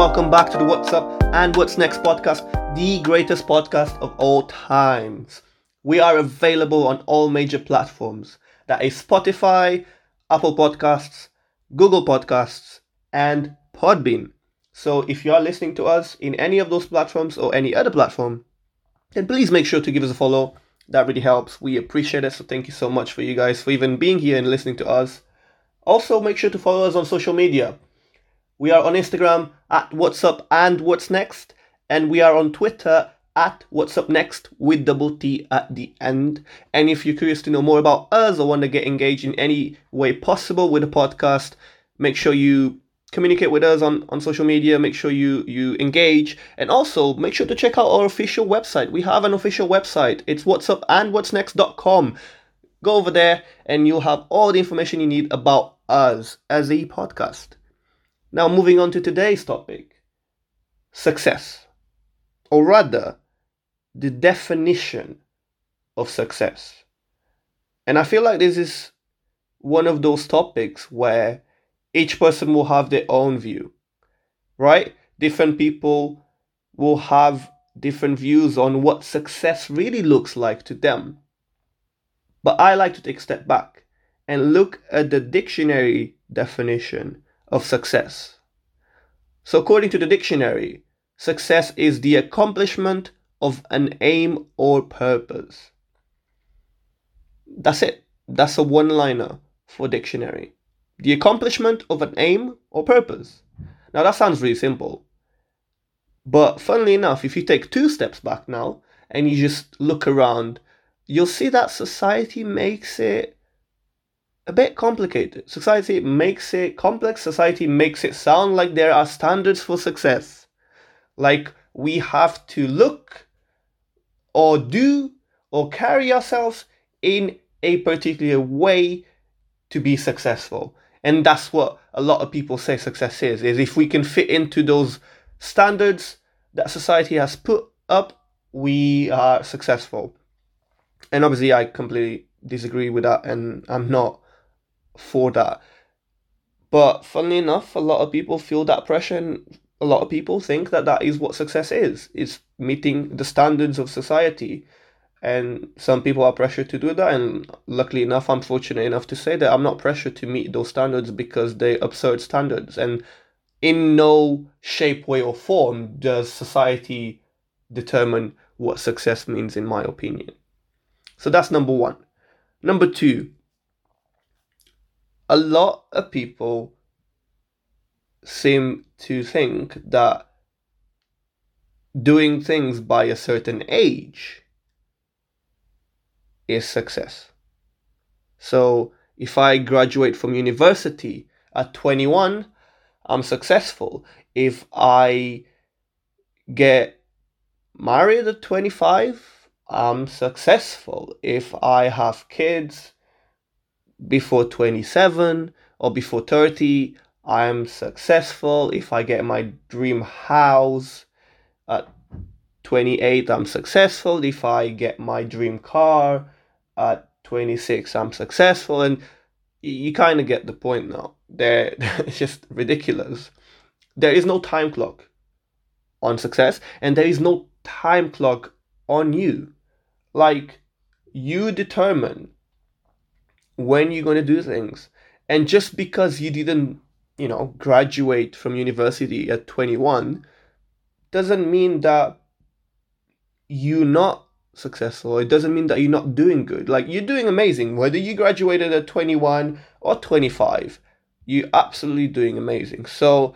welcome back to the What's Up and What's Next podcast, the greatest podcast of all times. We are available on all major platforms that is Spotify, Apple Podcasts, Google Podcasts, and Podbean. So if you are listening to us in any of those platforms or any other platform, then please make sure to give us a follow. That really helps. We appreciate it. So thank you so much for you guys for even being here and listening to us. Also, make sure to follow us on social media. We are on Instagram at What's Up and What's Next, and we are on Twitter at What's Up Next with double T at the end. And if you're curious to know more about us or want to get engaged in any way possible with the podcast, make sure you communicate with us on, on social media make sure you you engage. And also make sure to check out our official website. We have an official website. It's what's up and what's next.com go over there and you'll have all the information you need about us as a podcast now moving on to today's topic success or rather the definition of success and i feel like this is one of those topics where each person will have their own view, right? Different people will have different views on what success really looks like to them. But I like to take a step back and look at the dictionary definition of success. So, according to the dictionary, success is the accomplishment of an aim or purpose. That's it. That's a one liner for dictionary the accomplishment of an aim or purpose. Now that sounds really simple. But funnily enough, if you take two steps back now and you just look around, you'll see that society makes it a bit complicated. Society makes it complex. Society makes it sound like there are standards for success. Like we have to look or do or carry ourselves in a particular way to be successful and that's what a lot of people say success is is if we can fit into those standards that society has put up we are successful and obviously i completely disagree with that and i'm not for that. But funnily enough a lot of people feel that pressure and a lot of people think that that is what success is. It's meeting the standards of society. And some people are pressured to do that. And luckily enough i'm fortunate enough to say that i'm not pressured to meet those standards because they're absurd standards. And in no shape way or form does society determine what success means in my opinion. So that's number one. Number two a lot of people seem to think that doing things by a certain age is success. So if I graduate from university at 21, I'm successful. If I get married at 25, I'm successful. If I have kids before 27 or before 30, I'm successful. If I get my dream house at 28, I'm successful. If I get my dream car at 26 I'm successful and you kind of get the point now. There it's just ridiculous. There is no time clock on success and there is no time clock on you. Like you determine when you're going to do things. And just because you didn't, you know, graduate from university at 21 doesn't mean that you're not successful. It doesn't mean that you're not doing good. Like you're doing amazing. Whether you graduated at 21 or 25, you're absolutely doing amazing. So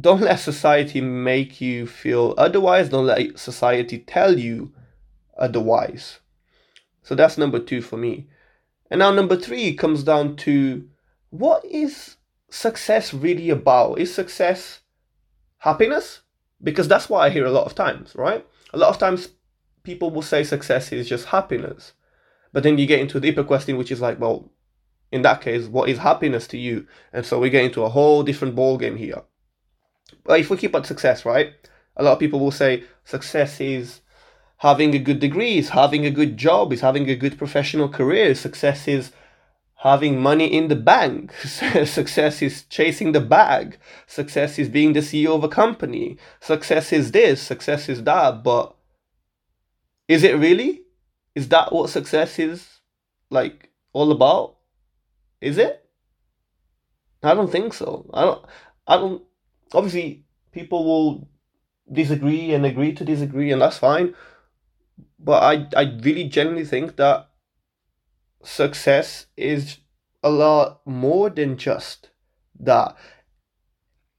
don't let society make you feel otherwise. Don't let society tell you otherwise. So that's number two for me. And now number three comes down to what is success really about? Is success happiness? Because that's what I hear a lot of times, right? A lot of times people will say success is just happiness. But then you get into a deeper question, which is like, well, in that case, what is happiness to you? And so we get into a whole different ball game here. But if we keep at success, right? A lot of people will say success is having a good degree, is having a good job, is having a good professional career. Success is having money in the bank. Success is chasing the bag. Success is being the CEO of a company. Success is this. Success is that. But is it really? Is that what success is like all about? Is it? I don't think so. I don't. I don't. Obviously, people will disagree and agree to disagree, and that's fine. But I, I really genuinely think that success is a lot more than just that.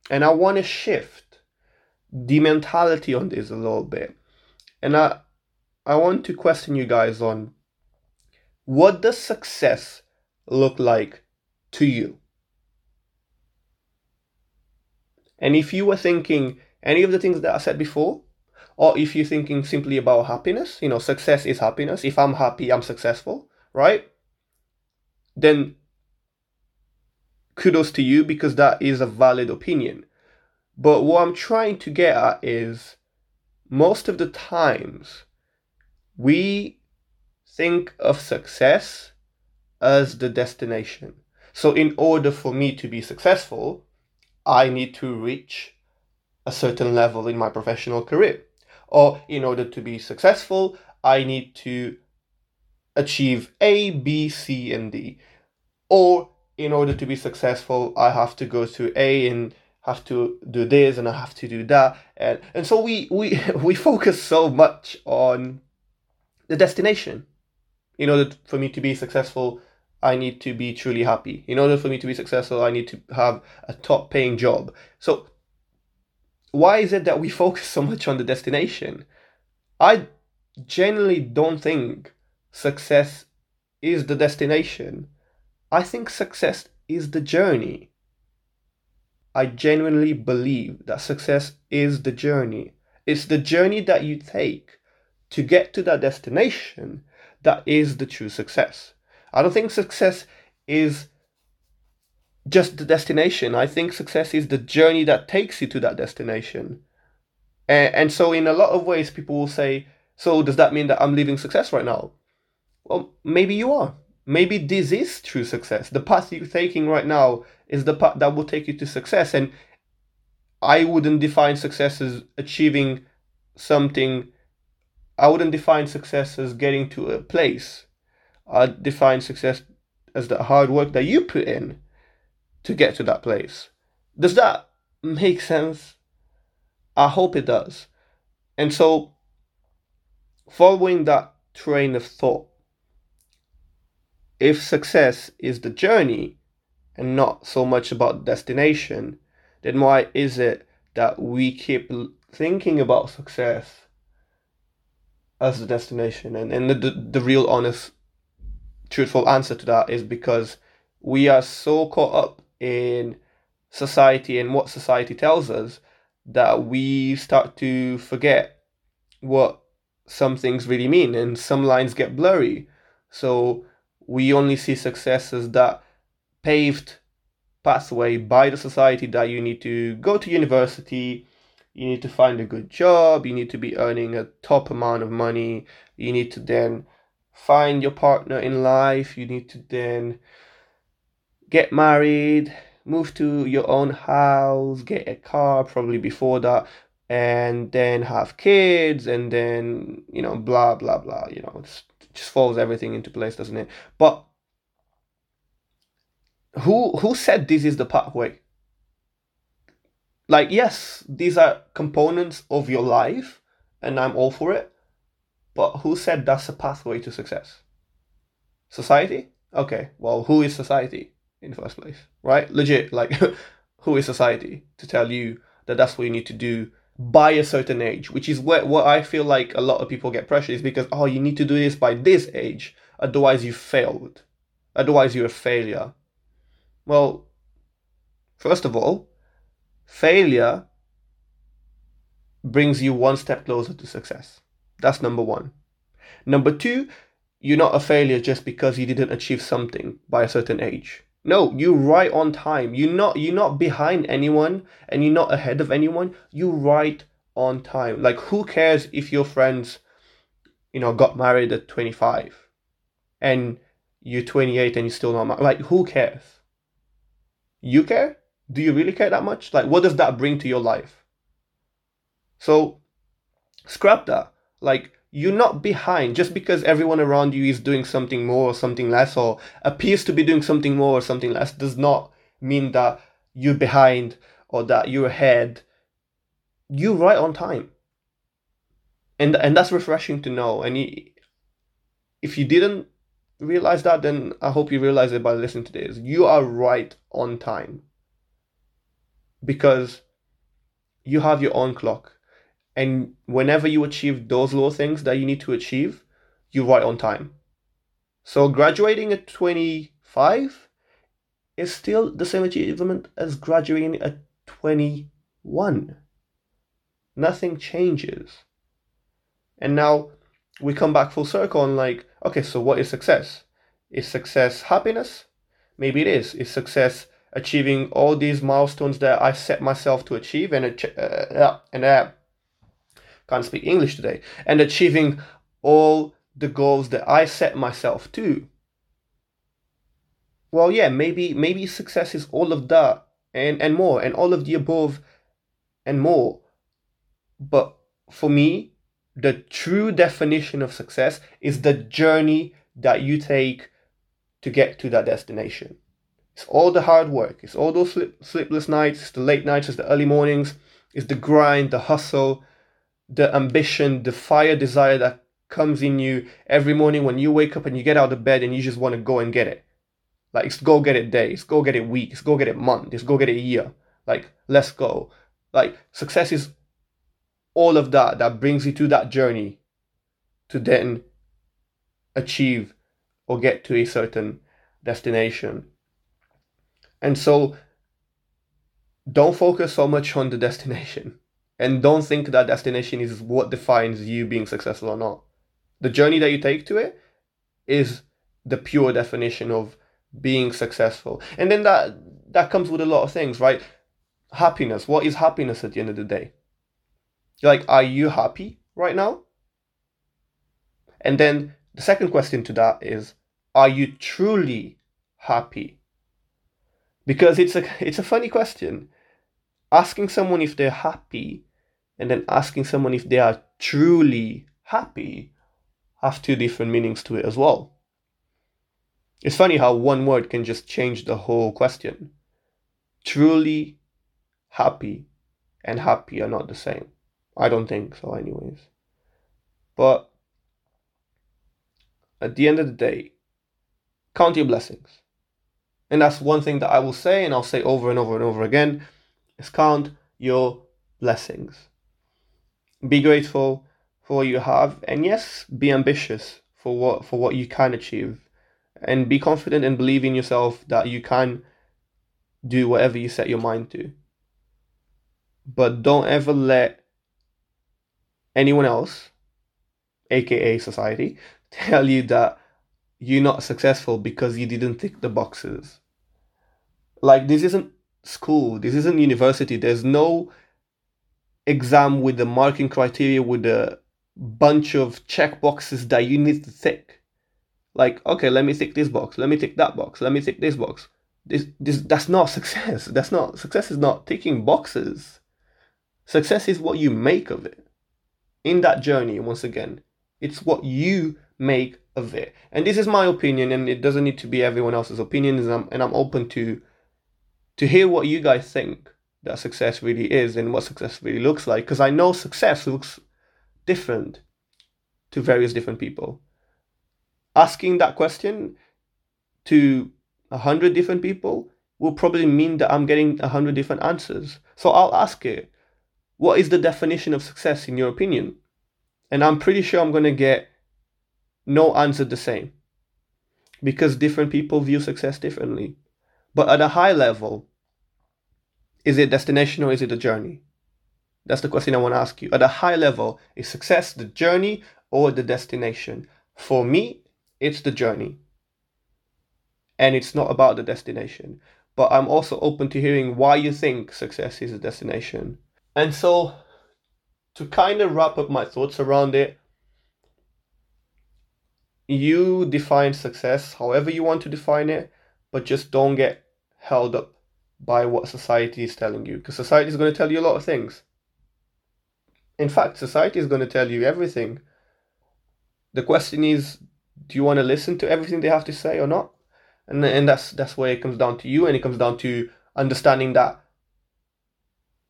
And I want to shift the mentality on this a little bit. And I I want to question you guys on what does success look like to you? And if you were thinking any of the things that I said before, or if you're thinking simply about happiness, you know, success is happiness. If I'm happy, I'm successful, right? Then kudos to you because that is a valid opinion. But what I'm trying to get at is most of the times we think of success as the destination. So, in order for me to be successful, I need to reach a certain level in my professional career. Or, in order to be successful, I need to achieve A, B, C, and D. Or, in order to be successful, I have to go to A and have to do this and I have to do that. And, and so we, we, we focus so much on the destination. In order for me to be successful, I need to be truly happy. In order for me to be successful, I need to have a top paying job. So, why is it that we focus so much on the destination? I generally don't think success is the destination. I think success is the journey. I genuinely believe that success is the journey. It's the journey that you take to get to that destination that is the true success. I don't think success is just the destination. I think success is the journey that takes you to that destination. And, and so, in a lot of ways, people will say, So, does that mean that I'm living success right now? Well, maybe you are. Maybe this is true success. The path you're taking right now is the path that will take you to success. And I wouldn't define success as achieving something I wouldn't define success as getting to a place. I'd define success as the hard work that you put in to get to that place. Does that make sense? I hope it does. And so, following that train of thought, if success is the journey and not so much about destination, then why is it that we keep thinking about success as the destination. And, and the, the, the real honest, truthful answer to that is because we are so caught up in society and what society tells us that we start to forget what some things really mean and some lines get blurry. So we only see success as that paved pathway by the society that you need to go to university, you need to find a good job, you need to be earning a top amount of money, you need to then find your partner in life, you need to then get married, move to your own house, get a car probably before that, and then have kids, and then, you know, blah, blah, blah, you know, it just falls everything into place, doesn't it? But who who said this is the pathway? like yes these are components of your life and i'm all for it but who said that's a pathway to success society okay well who is society in the first place right legit like who is society to tell you that that's what you need to do by a certain age which is what, what i feel like a lot of people get pressure is because oh you need to do this by this age otherwise you failed otherwise you're a failure well first of all Failure brings you one step closer to success. That's number one. Number two, you're not a failure just because you didn't achieve something by a certain age. No, you're right on time. You're not you're not behind anyone and you're not ahead of anyone. You're right on time. Like who cares if your friends, you know, got married at 25 and you're 28 and you're still not married. Like, who cares? You care? Do you really care that much? Like, what does that bring to your life? So, scrap that. Like, you're not behind just because everyone around you is doing something more or something less or appears to be doing something more or something less does not mean that you're behind or that you're ahead. You're right on time. And and that's refreshing to know. And you, if you didn't realize that, then I hope you realize it by listening to this. You are right on time. Because you have your own clock. And whenever you achieve those little things that you need to achieve, you're right on time. So graduating at 25 is still the same achievement as graduating at 21. Nothing changes. And now we come back full circle and like, okay, so what is success? Is success happiness? Maybe it is. Is success achieving all these milestones that I set myself to achieve and uh, and uh, can't speak English today, and achieving all the goals that I set myself to. Well, yeah, maybe maybe success is all of that and and more and all of the above and more. But for me, the true definition of success is the journey that you take to get to that destination. It's all the hard work. It's all those sleep, sleepless nights, it's the late nights, it's the early mornings, it's the grind, the hustle, the ambition, the fire desire that comes in you every morning when you wake up and you get out of bed and you just want to go and get it. Like it's go get it day, it's go get it week, it's go get it month, it's go get it year. Like let's go. Like success is all of that that brings you to that journey to then achieve or get to a certain destination. And so don't focus so much on the destination and don't think that destination is what defines you being successful or not. The journey that you take to it is the pure definition of being successful. And then that that comes with a lot of things, right? Happiness. What is happiness at the end of the day? Like, are you happy right now? And then the second question to that is, are you truly happy? Because it's a it's a funny question asking someone if they're happy and then asking someone if they are truly happy have two different meanings to it as well. It's funny how one word can just change the whole question. Truly happy and happy are not the same. I don't think so, anyways. But at the end of the day, count your blessings. And that's one thing that I will say, and I'll say over and over and over again is count your blessings. Be grateful for what you have, and yes, be ambitious for what for what you can achieve, and be confident and believe in yourself that you can do whatever you set your mind to. But don't ever let anyone else, aka society, tell you that you're not successful because you didn't tick the boxes. Like, this isn't school. This isn't university. There's no exam with the marking criteria with a bunch of check boxes that you need to tick. Like, okay, let me tick this box. Let me tick that box. Let me tick this box. This, this, that's not success. That's not success. Is not ticking boxes. Success is what you make of it. In that journey, once again, it's what you make of it. And this is my opinion, and it doesn't need to be everyone else's opinion. And I'm, and I'm open to to hear what you guys think that success really is and what success really looks like. Because I know success looks different to various different people. Asking that question to a hundred different people will probably mean that I'm getting a hundred different answers. So I'll ask it, what is the definition of success in your opinion? And I'm pretty sure I'm going to get no answer the same because different people view success differently. But at a high level, is it destination or is it a journey? That's the question I want to ask you. At a high level, is success the journey or the destination? For me, it's the journey. And it's not about the destination. But I'm also open to hearing why you think success is a destination. And so, to kind of wrap up my thoughts around it, you define success however you want to define it, but just don't get held up by what society is telling you because society is going to tell you a lot of things. In fact, society is going to tell you everything. The question is, do you want to listen to everything they have to say or not? And and that's that's where it comes down to you, and it comes down to understanding that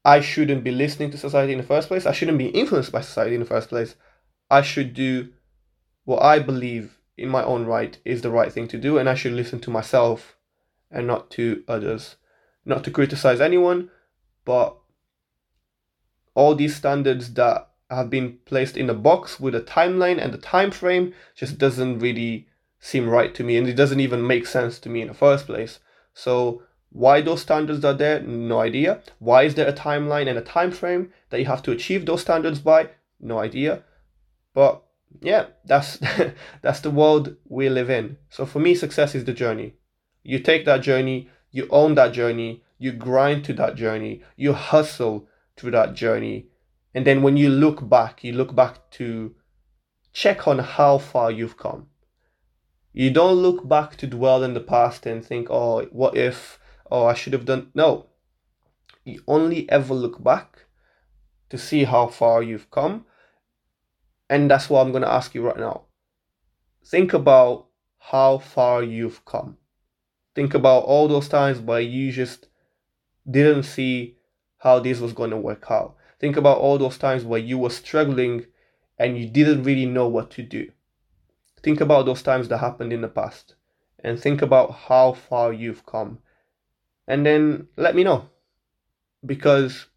I shouldn't be listening to society in the first place. I shouldn't be influenced by society in the first place. I should do what I believe in my own right is the right thing to do, and I should listen to myself and not to others. Not to criticize anyone, but all these standards that have been placed in a box with a timeline and a time frame just doesn't really seem right to me and it doesn't even make sense to me in the first place. So why those standards are there? No idea. Why is there a timeline and a time frame that you have to achieve those standards by? No idea. But yeah, that's that's the world we live in. So for me, success is the journey. You take that journey, you own that journey, you grind to that journey, you hustle through that journey. And then when you look back, you look back to check on how far you've come. You don't look back to dwell in the past and think, oh, what if, oh, I should have done. No. You only ever look back to see how far you've come. And that's what I'm going to ask you right now. Think about how far you've come. Think about all those times where you just didn't see how this was going to work out. Think about all those times where you were struggling and you didn't really know what to do. Think about those times that happened in the past and think about how far you've come. And then let me know. Because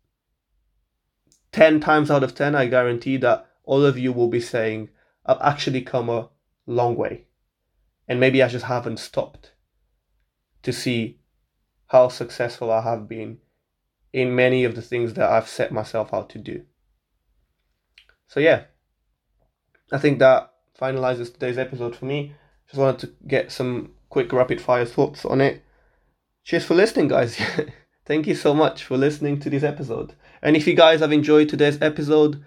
10 times out of 10, I guarantee that all of you will be saying, I've actually come a long way. And maybe I just haven't stopped to see how successful I have been in many of the things that I've set myself out to do. So, yeah, I think that finalizes today's episode for me. Just wanted to get some quick rapid fire thoughts on it. Cheers for listening, guys. Thank you so much for listening to this episode. And if you guys have enjoyed today's episode,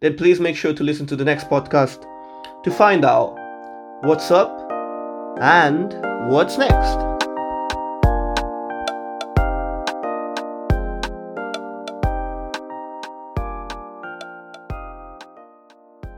then please make sure to listen to the next podcast to find out what's up and what's next.